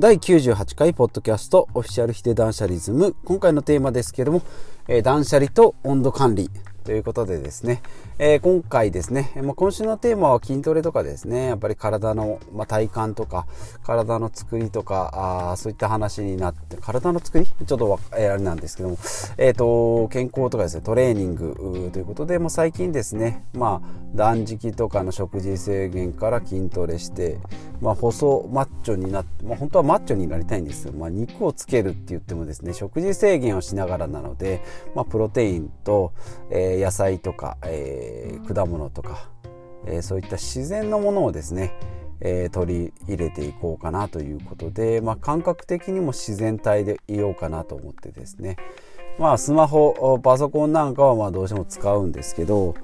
第98回ポッドキャストオフィシャルヒデ断捨リズム。今回のテーマですけれども、えー、断捨離と温度管理。ということでですね、えー、今回ですね、まあ、今週のテーマは筋トレとかですね、やっぱり体の、まあ、体幹とか、体の作りとか、あそういった話になって、体の作り？ちょっとわ、えー、あれなんですけども、えっ、ー、と、健康とかですね、トレーニングということで、もう最近ですね、まあ、断食とかの食事制限から筋トレして、まあ、細マッチョになって、まあ、本当はマッチョになりたいんですよ。まあ、肉をつけるって言ってもですね、食事制限をしながらなので、まあ、プロテインと、えー野菜とか、えー、果物とか、えー、そういった自然のものをですね、えー、取り入れていこうかなということで、まあ、感覚的にも自然体でいようかなと思ってですね。まあスマホパソコンなんかはまあどうしても使うんですけど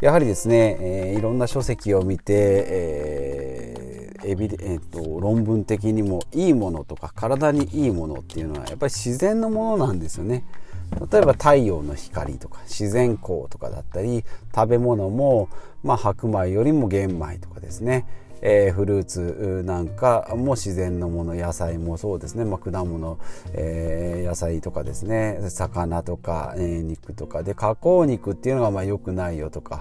やはりですね、えー、いろんな書籍を見て、えー、エビえーと論文的にもいいものとか体にいいものっていうのはやっぱり自然のものなんですよね。例えば太陽の光とか自然光とかだったり食べ物も、まあ、白米よりも玄米とかですね。えー、フルーツなんかも自然のもの野菜もそうですね、まあ、果物、えー、野菜とかですね。魚とか、えー、肉とか。で加工肉っていうのがまあ良くないよとか、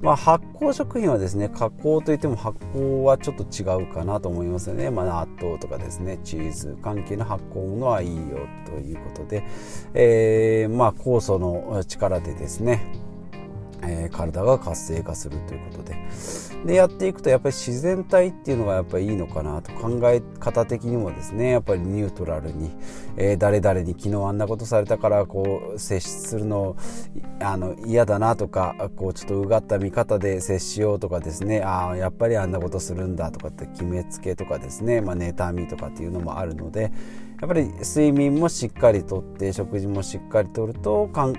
まあ、発酵食品はですね加工といっても発酵はちょっと違うかなと思いますよね、まあ、納豆とかですねチーズ関係の発酵ものはいいよということで、えー、まあ酵素の力でですねえー、体が活性化するということで。でやっていくとやっぱり自然体っていうのがやっぱりいいのかなと考え方的にもですねやっぱりニュートラルに、えー、誰々に昨日あんなことされたからこう接するのあの嫌だなとかこうちょっとうがった見方で接しようとかですねああやっぱりあんなことするんだとかって決めつけとかですね、まあ、妬みとかっていうのもあるのでやっぱり睡眠もしっかりとって食事もしっかりとると考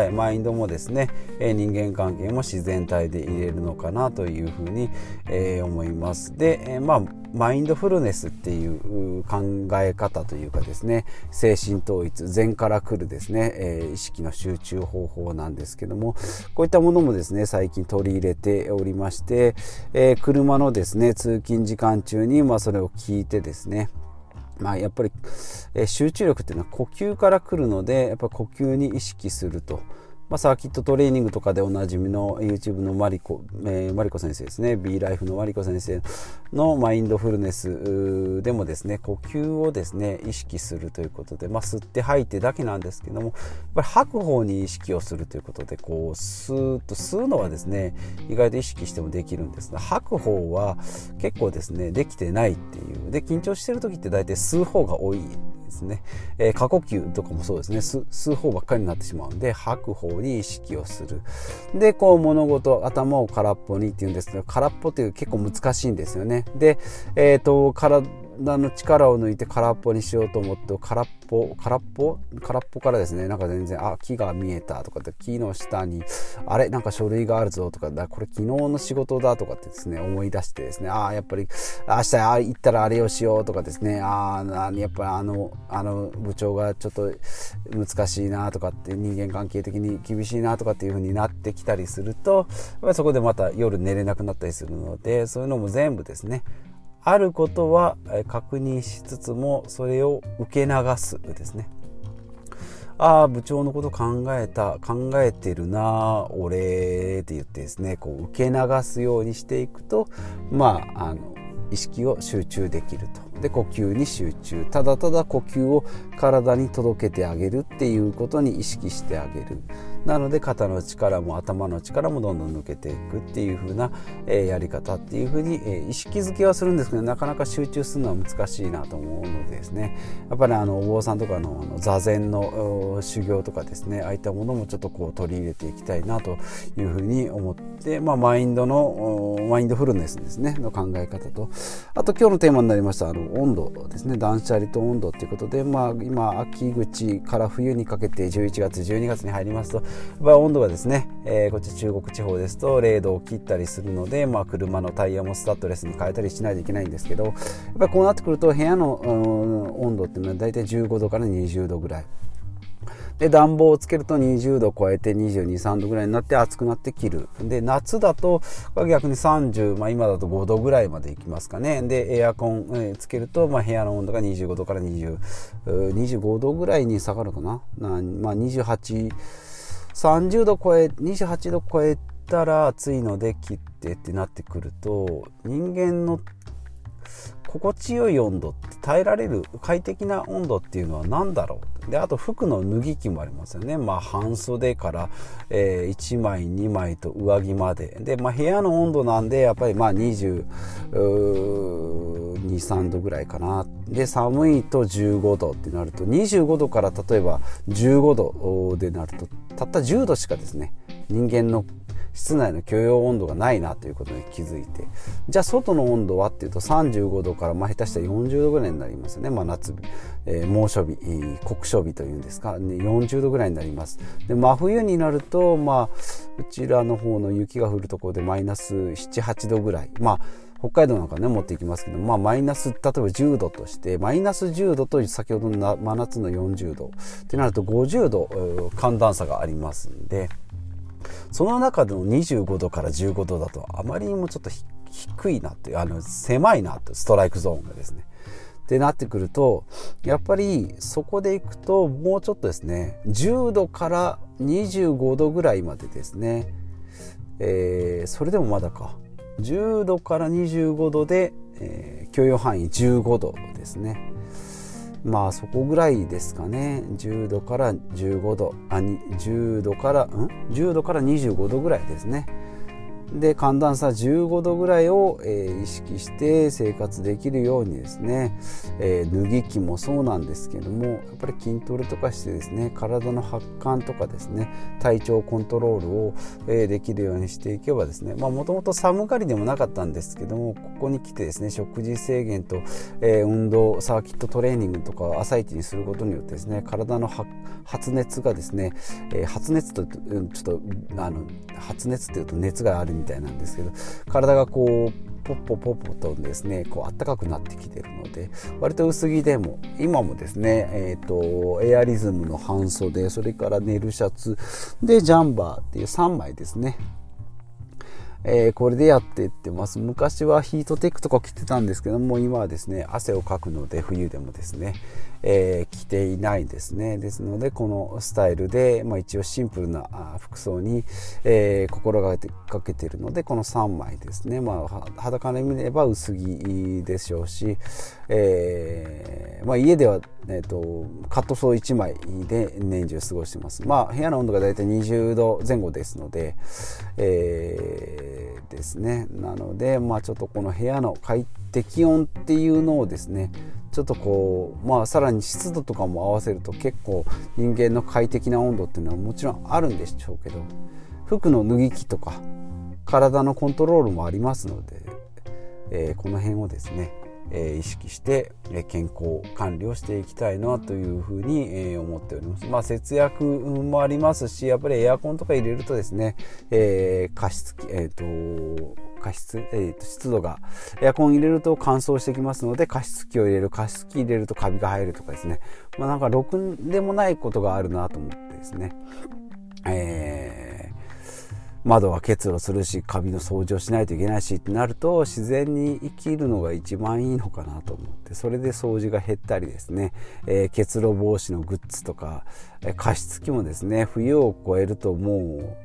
えマインドもですね人間関係も自然体で入れるのかなというふうに、えー、思います。で、えー、まあマインドフルネスっていう考え方というかですね精神統一禅から来るですね、えー、意識の集中方法なんですけどもこういったものもですね最近取り入れておりまして、え車のですね通勤時間中にまあそれを聞いてですねまあ、やっぱり、え集中力っていうのは呼吸から来るのでやっぱ呼吸に意識すると。まあ、サーキットトレーニングとかでおなじみの YouTube のマリコ,、えー、マリコ先生ですね。B ライフのマリコ先生のマインドフルネスでもですね呼吸をですね意識するということで、まあ、吸って吐いてだけなんですけどもやっぱり吐く方に意識をするということでこうスーッと吸うのはですね意外と意識してもできるんですが吐く方は結構ですねできてないっていう。で緊張してる時って大体吸う方が多い。ですね、えー、過呼吸とかもそうですね。吸う方ばっかりになってしまうんで吐く方に意識をする。でこう物事頭を空っぽにっていうんですけど空っぽっていう結構難しいんですよね。でえっ、ー、と体の力を抜いて空っぽにしようと思って空っぽ空っぽ？空っぽからですね。なんか全然あ木が見えたとかって木の下にあれ？なんか書類があるぞとかだこれ昨日の仕事だとかってですね思い出してですね。ああやっぱり明日あ行ったらあれをしようとかですね。ああやっぱりあのあの部長がちょっと難しいなとかって人間関係的に厳しいなとかっていう風になってきたりするとそこでまた夜寝れなくなったりするのでそういうのも全部ですねあることは確認しつつもそれを受け流すですね。ああ部長のこと考えた考えてるな俺って言ってですねこう受け流すようにしていくとまああの意識を集中できると。で呼吸に集中。ただただ呼吸を体に届けてあげるっていうことに意識してあげる。なので肩の力も頭の力もどんどん抜けていくっていう風な、え、やり方っていう風に、え、意識づけはするんですけどなかなか集中するのは難しいなと思うのでですね。やっぱりあのお坊さんとかのあの座禅の修行とかですねああいったものもちょっとこう取り入れていきたいなという風に思って、まあ、マインドのマインドフルネスですねの考え方と。あと今日のテーマになりましたあの温度ですね。断捨離と温度ということで、まあ、今秋口から冬にかけて11月12月に入りますとぱ温度がですね、えー、こっち中国地方ですと0度を切ったりするので、まあ、車のタイヤもスタッドレスに変えたりしないといけないんですけどやっぱこうなってくると部屋の温度っていうのは大体15度から20度ぐらい。で暖房をつけると20度超えて22、3度ぐらいになって暑くなって切る。で夏だと逆に30、まあ、今だと5度ぐらいまでいきますかね。でエアコン、つけると、まあ、部屋の温度が25度から20 25度ぐらいに下がるかな。な、まあ、28 30度超え28度超えたら暑いので切ってってなってくると人間の心地よい温度って耐えられる快適な温度っていうのは何だろう？であと服の脱ぎ着もありますよね。まあ半袖から、えー、1枚2枚と上着まで。で、まあ、部屋の温度なんでやっぱりまあ223度ぐらいかな。で寒いと15度ってなると25度から例えば15度でなるとたった10度しかですね人間の室内の許容温度がないなということに気づいてじゃあ外の温度はっていうと35度からまあ下手したら40度ぐらいになりますよね、まあ、夏日、えー、猛暑日酷暑日というんですか、ね、40度ぐらいになります。で真冬になるとまあうちらの方の雪が降るところでマイナス78度ぐらい。まあ北海道なんかね持っていきますけど、まあ、マイナス例えば10度としてマイナス10度と先ほどの真夏の40度。ってなると50度寒暖差がありますんで。その中での25度から15度だとあまりにもちょっと低いなっていうあの狭いなとストライクゾーンがですね。ってなってくるとやっぱりそこでいくともうちょっとですね10度から25度ぐらいまでですね、えー、それでもまだか。10度から25度で、えー、許容範囲15度ですね。まあそこぐらいですかね。10度から15度。あ10度からん？10度から25度ぐらいですね。で寒暖差15度ぐらいを、えー、意識して生活できるようにですね、えー、脱ぎ着もそうなんですけどもやっぱり筋トレとかしてですね体の発汗とかですね体調コントロールを、えー、できるようにしていけばですねもともと寒がりでもなかったんですけどもここに来てですね食事制限と、え運動サーキットトレーニングとか朝一にすることによってですね体の発熱がですね、え発熱とちょっとあの発熱っていうと熱があるみたいなんですけど体がこうポッポポッポとですねこう暖かくなってきてるので割と薄着でも今もですね、えーと、エアリズムの半袖それからネルシャツでジャンバーっていう3枚ですね。えー、これでやっていってます。昔はヒートテックとか着てたんですけども今はですね汗をかくので冬でもですね、えー、着ていないですね。ですのでこのスタイルで、まあ、一応シンプルな服装に、えー、心がけているのでこの3枚ですね、まあ、裸で見れば薄着でしょうし、えーまあ、家では、えーと、カットソー1枚で年中過ごしてます。まあ部屋の温度が大体20度前後ですので、え、ですね。なのでまあちょっとこの部屋の快適温っていうのをですねちょっとこうまあさらに湿度とかも合わせると結構人間の快適な温度っていうのはもちろんあるんでしょうけど服の脱ぎ着とか体のコントロールもありますので、えー、この辺をですねえ意識して、健康管理をしていきたいなというふうに、え思っております。まあ、節約もありますしやっぱりエアコンとか入れるとですね、え、加湿器、えーと、加湿、えーと、湿度がエアコン入れると乾燥してきますので加湿器を入れる加湿器入れるとカビが生えるとかですね、まあ、なんかろくでもないことがあるなと思ってですね、えー窓は結露するしカビの掃除をしないといけないしってなると自然に生きるのが一番いいのかなと思ってそれで掃除が減ったりですね、えー、結露防止のグッズとか、えー、加湿器もですね冬を越えるともう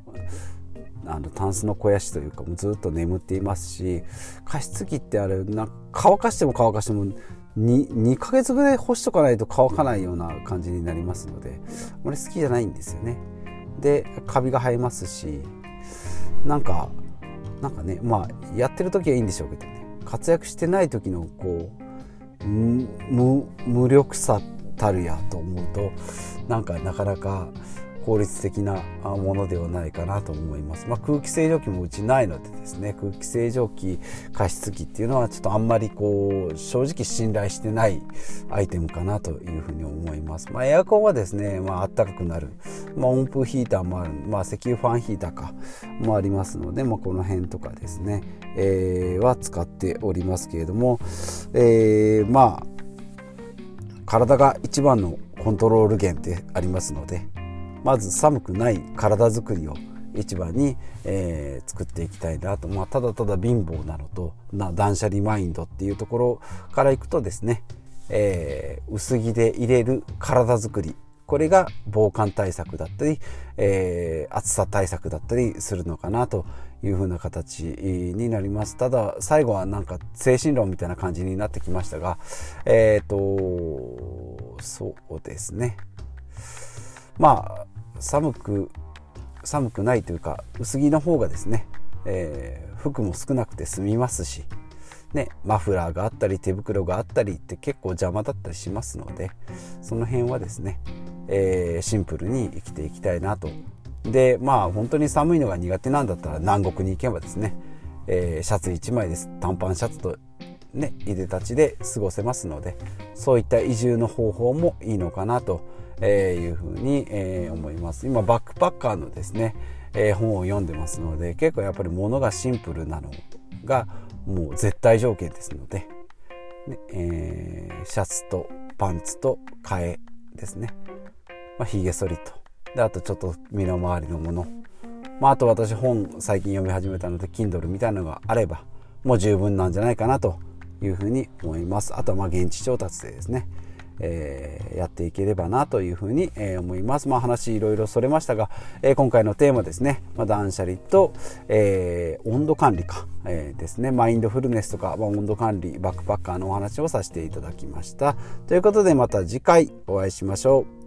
あのタンスの肥やしというかもうずっと眠っていますし加湿器ってあれな乾かしても乾かしても 2, 2ヶ月ぐらい干しとかないと乾かないような感じになりますのであまり好きじゃないんですよね。でカビが生えますしなんかなんかねまあやってる時はいいんでしょうけどね。活躍してない時のこう無無力さたるやと思うとなんかなかなか効率的なものではないかなと思います、まあ、空気清浄機もうちないのでですね空気清浄機加湿器っていうのはちょっとあんまりこう正直信頼してないアイテムかなというふうに思います、まあ、エアコンはですね、まあったかくなる、まあ、温風ヒーターもある、まあ、石油ファンヒーターかもありますので、まあ、この辺とかですね、えー、は使っておりますけれども、えー、まあ体が一番のコントロール源ってありますので、まず寒くない体づくりを一番に、えー、作っていきたいなと、まあ、ただただ貧乏なのとな断捨離マインドっていうところからいくとですね、えー、薄着で入れる体づくり。これが防寒対策だったり、えー、暑さ対策だったりするのかなというふうな形になります。ただ最後はなんか精神論みたいな感じになってきましたがえっ、ー、とそうですね。まあ寒く寒くないというか薄着の方がですね、えー、服も少なくて済みますし、ね、マフラーがあったり手袋があったりって結構邪魔だったりしますのでその辺はですね、えー、シンプルに生きていきたいなと。でまあ本当に寒いのが苦手なんだったら南国に行けばですね、えー、シャツ1枚です。短パンシャツとねいでたちで過ごせますのでそういった移住の方法もいいのかなとえいうふうに、え思います。今バックパッカーのですね、え本を読んでますので結構やっぱり物がシンプルなのがもう絶対条件ですので、ねえー、シャツとパンツと替えですね、まあ、ヒゲ剃りと。であとちょっと身の回りのもの、まあ、あと私本最近読み始めたので Kindle みたいなのがあればもう十分なんじゃないかなというふうに思います。あとはまあ現地調達でですね。えー、やっていければなというふうに、えー、思います。まあ話いろいろそれましたが、えー、今回のテーマですね、まあ、断捨離と、え温度管理か、えですね、マインドフルネスとか、まあ、温度管理、バックパッカーのお話をさせていただきました。ということでまた次回お会いしましょう。